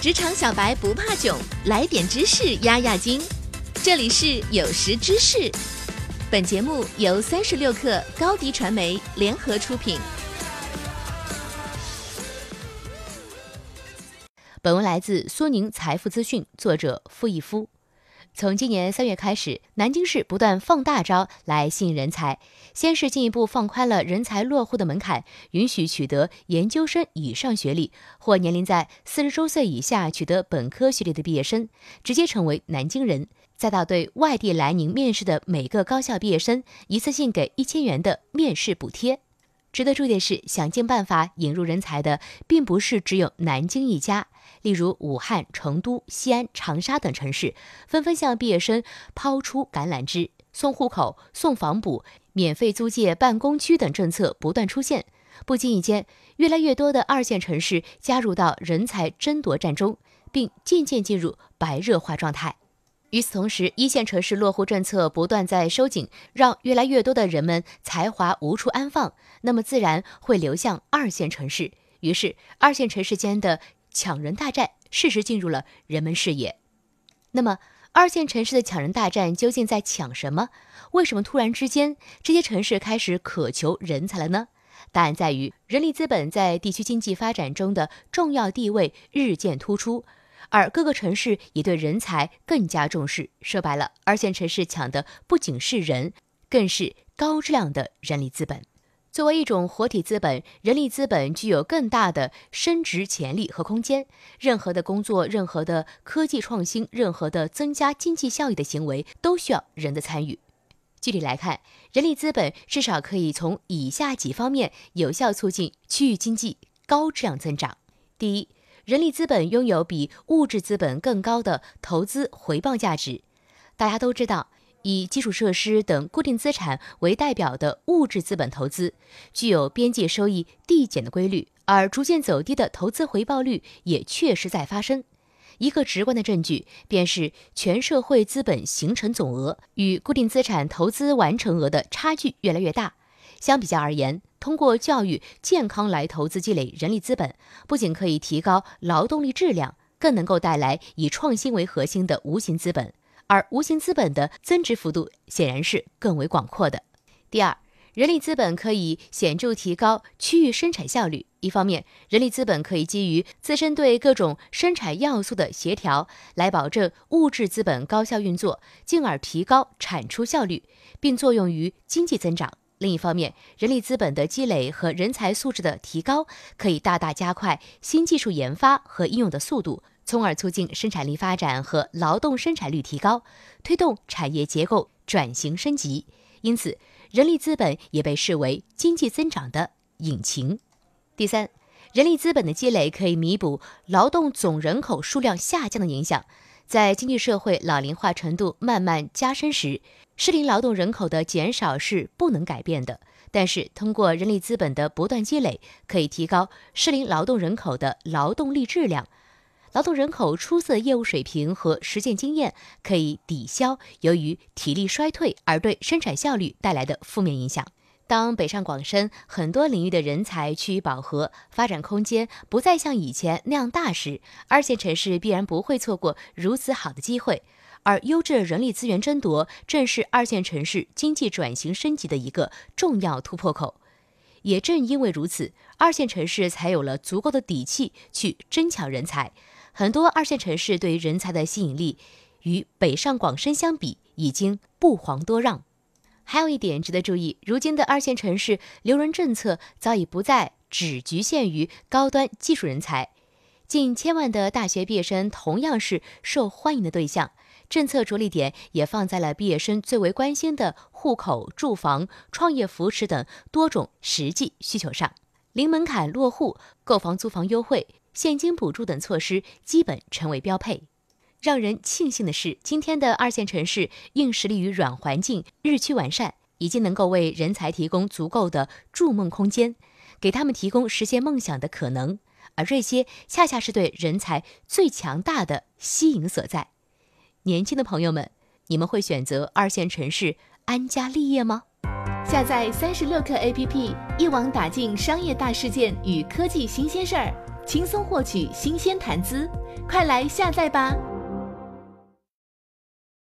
职场小白不怕囧，来点知识压压惊。这里是有识知识，本节目由三十六克高低传媒联合出品。本文来自苏宁财富资讯，作者付一夫。从今年三月开始，南京市不断放大招来吸引人才。先是进一步放宽了人才落户的门槛，允许取得研究生以上学历或年龄在四十周岁以下取得本科学历的毕业生直接成为南京人。再到对外地来宁面试的每个高校毕业生一次性给一千元的面试补贴。值得注意的是，想尽办法引入人才的，并不是只有南京一家。例如，武汉、成都、西安、长沙等城市纷纷向毕业生抛出橄榄枝，送户口、送房补、免费租借办公区等政策不断出现。不经意间，越来越多的二线城市加入到人才争夺战中，并渐渐进入白热化状态。与此同时，一线城市落户政策不断在收紧，让越来越多的人们才华无处安放，那么自然会流向二线城市。于是，二线城市间的抢人大战适时进入了人们视野。那么，二线城市的抢人大战究竟在抢什么？为什么突然之间这些城市开始渴求人才了呢？答案在于人力资本在地区经济发展中的重要地位日渐突出，而各个城市也对人才更加重视。说白了，二线城市抢的不仅是人，更是高质量的人力资本。作为一种活体资本，人力资本具有更大的升值潜力和空间。任何的工作、任何的科技创新、任何的增加经济效益的行为，都需要人的参与。具体来看，人力资本至少可以从以下几方面有效促进区域经济高质量增长。第一，人力资本拥有比物质资本更高的投资回报价值。大家都知道。以基础设施等固定资产为代表的物质资本投资，具有边际收益递减的规律，而逐渐走低的投资回报率也确实在发生。一个直观的证据便是全社会资本形成总额与固定资产投资完成额的差距越来越大。相比较而言，通过教育、健康来投资积累人力资本，不仅可以提高劳动力质量，更能够带来以创新为核心的无形资本。而无形资本的增值幅度显然是更为广阔的。第二，人力资本可以显著提高区域生产效率。一方面，人力资本可以基于自身对各种生产要素的协调，来保证物质资本高效运作，进而提高产出效率，并作用于经济增长。另一方面，人力资本的积累和人才素质的提高，可以大大加快新技术研发和应用的速度。从而促进生产力发展和劳动生产率提高，推动产业结构转型升级。因此，人力资本也被视为经济增长的引擎。第三，人力资本的积累可以弥补劳动总人口数量下降的影响。在经济社会老龄化程度慢慢加深时，适龄劳动人口的减少是不能改变的。但是，通过人力资本的不断积累，可以提高适龄劳动人口的劳动力质量。劳动人口出色业务水平和实践经验，可以抵消由于体力衰退而对生产效率带来的负面影响。当北上广深很多领域的人才趋于饱和，发展空间不再像以前那样大时，二线城市必然不会错过如此好的机会。而优质人力资源争夺，正是二线城市经济转型升级的一个重要突破口。也正因为如此，二线城市才有了足够的底气去争抢人才。很多二线城市对于人才的吸引力，与北上广深相比，已经不遑多让。还有一点值得注意，如今的二线城市留人政策早已不再只局限于高端技术人才，近千万的大学毕业生同样是受欢迎的对象。政策着力点也放在了毕业生最为关心的户口、住房、创业扶持等多种实际需求上，零门槛落户、购房租房优惠。现金补助等措施基本成为标配。让人庆幸的是，今天的二线城市硬实力与软环境日趋完善，已经能够为人才提供足够的筑梦空间，给他们提供实现梦想的可能。而这些恰恰是对人才最强大的吸引所在。年轻的朋友们，你们会选择二线城市安家立业吗？下载三十六课 APP，一网打尽商业大事件与科技新鲜事儿。轻松获取新鲜谈资，快来下载吧！